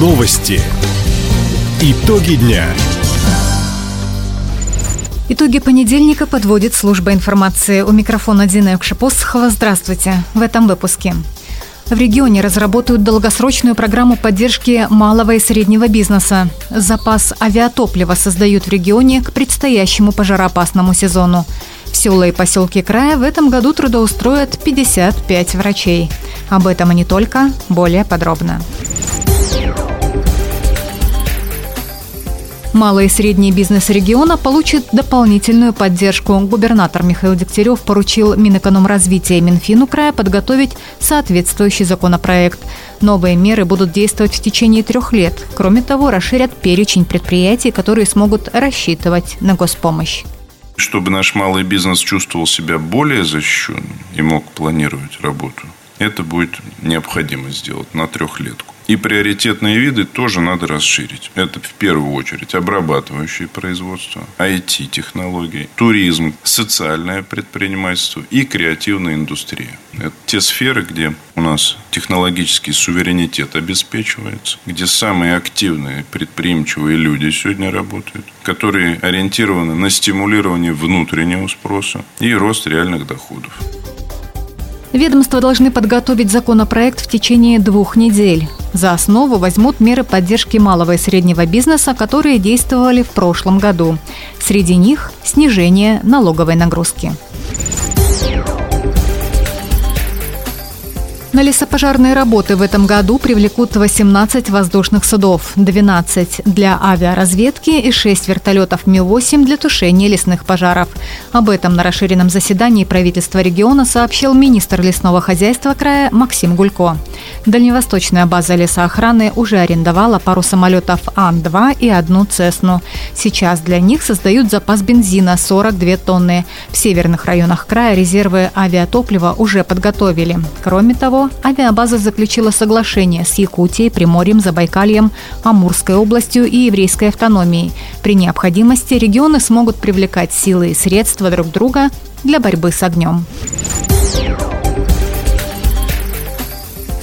Новости. Итоги дня. Итоги понедельника подводит служба информации. У микрофона Дина Юкшипосхова. Здравствуйте. В этом выпуске. В регионе разработают долгосрочную программу поддержки малого и среднего бизнеса. Запас авиатоплива создают в регионе к предстоящему пожароопасному сезону. В села и поселки края в этом году трудоустроят 55 врачей. Об этом и не только, более подробно. Малый и средний бизнес региона получит дополнительную поддержку. Губернатор Михаил Дегтярев поручил Минэкономразвития и Минфину края подготовить соответствующий законопроект. Новые меры будут действовать в течение трех лет. Кроме того, расширят перечень предприятий, которые смогут рассчитывать на госпомощь. Чтобы наш малый бизнес чувствовал себя более защищенным и мог планировать работу, это будет необходимо сделать на трехлетку. И приоритетные виды тоже надо расширить. Это в первую очередь обрабатывающее производство, IT-технологии, туризм, социальное предпринимательство и креативная индустрия. Это те сферы, где у нас технологический суверенитет обеспечивается, где самые активные предприимчивые люди сегодня работают, которые ориентированы на стимулирование внутреннего спроса и рост реальных доходов. Ведомства должны подготовить законопроект в течение двух недель. За основу возьмут меры поддержки малого и среднего бизнеса, которые действовали в прошлом году. Среди них – снижение налоговой нагрузки. На лесопожарные работы в этом году привлекут 18 воздушных судов, 12 для авиаразведки и 6 вертолетов Ми-8 для тушения лесных пожаров. Об этом на расширенном заседании правительства региона сообщил министр лесного хозяйства края Максим Гулько. Дальневосточная база лесоохраны уже арендовала пару самолетов Ан-2 и одну Цесну. Сейчас для них создают запас бензина 42 тонны. В северных районах края резервы авиатоплива уже подготовили. Кроме того, авиабаза заключила соглашение с Якутией, Приморьем, Забайкальем, Амурской областью и еврейской автономией. При необходимости регионы смогут привлекать силы и средства друг друга для борьбы с огнем.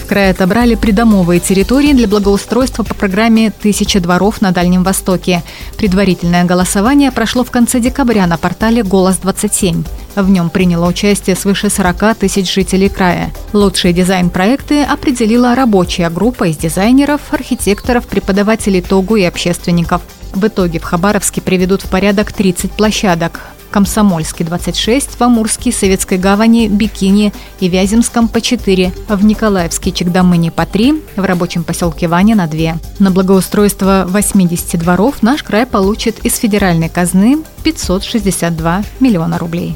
В крае отобрали придомовые территории для благоустройства по программе «Тысяча дворов на Дальнем Востоке». Предварительное голосование прошло в конце декабря на портале «Голос-27». В нем приняло участие свыше 40 тысяч жителей края. Лучшие дизайн-проекты определила рабочая группа из дизайнеров, архитекторов, преподавателей ТОГУ и общественников. В итоге в Хабаровске приведут в порядок 30 площадок. Комсомольске 26, в Амурске, Советской гавани, Бикини и Вяземском по 4, в Николаевске, Чегдамыне по 3, в рабочем поселке Ваня на 2. На благоустройство 80 дворов наш край получит из федеральной казны 562 миллиона рублей.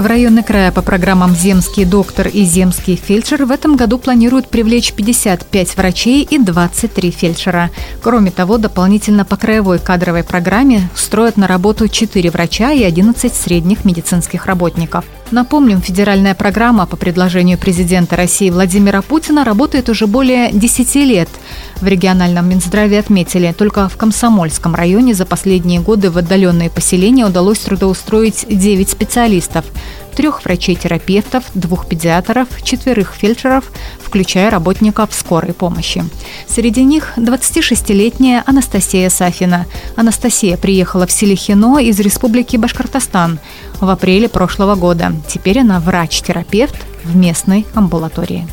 В районы края по программам «Земский доктор» и «Земский фельдшер» в этом году планируют привлечь 55 врачей и 23 фельдшера. Кроме того, дополнительно по краевой кадровой программе строят на работу 4 врача и 11 средних медицинских работников. Напомним, федеральная программа по предложению президента России Владимира Путина работает уже более 10 лет. В региональном Минздраве отметили, только в Комсомольском районе за последние годы в отдаленные поселения удалось трудоустроить 9 специалистов – трех врачей-терапевтов, двух педиатров, четверых фельдшеров, включая работников скорой помощи. Среди них 26-летняя Анастасия Сафина. Анастасия приехала в Селихино из Республики Башкортостан в апреле прошлого года. Теперь она врач-терапевт в местной амбулатории.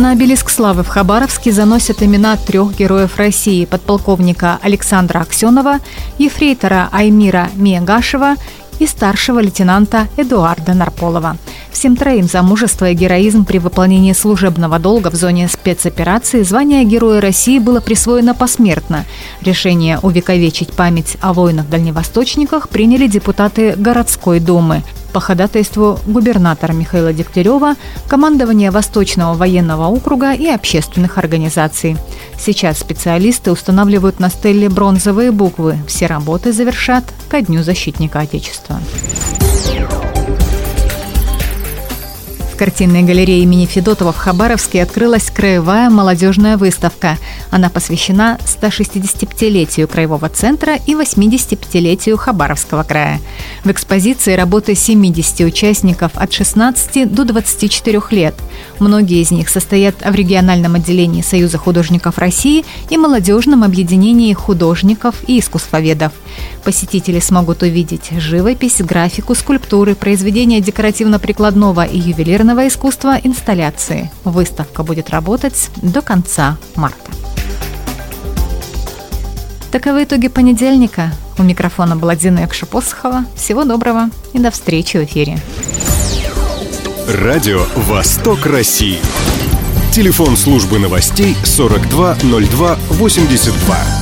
На обелиск славы в Хабаровске заносят имена трех героев России – подполковника Александра Аксенова, ефрейтора Аймира Миягашева и старшего лейтенанта Эдуарда Нарполова. Всем троим за мужество и героизм при выполнении служебного долга в зоне спецоперации звание Героя России было присвоено посмертно. Решение увековечить память о воинах-дальневосточниках приняли депутаты городской думы по ходатайству губернатора Михаила Дегтярева, командования Восточного военного округа и общественных организаций. Сейчас специалисты устанавливают на стелле бронзовые буквы. Все работы завершат ко Дню защитника Отечества. картинной галерее имени Федотова в Хабаровске открылась краевая молодежная выставка. Она посвящена 165-летию Краевого центра и 85-летию Хабаровского края. В экспозиции работы 70 участников от 16 до 24 лет. Многие из них состоят в региональном отделении Союза художников России и молодежном объединении художников и искусствоведов. Посетители смогут увидеть живопись, графику, скульптуры, произведения декоративно-прикладного и ювелирного искусства, инсталляции. Выставка будет работать до конца марта. Таковы итоги понедельника. У микрофона была Дина Якшапосхова. Всего доброго и до встречи в эфире. Радио «Восток России». Телефон службы новостей 420282.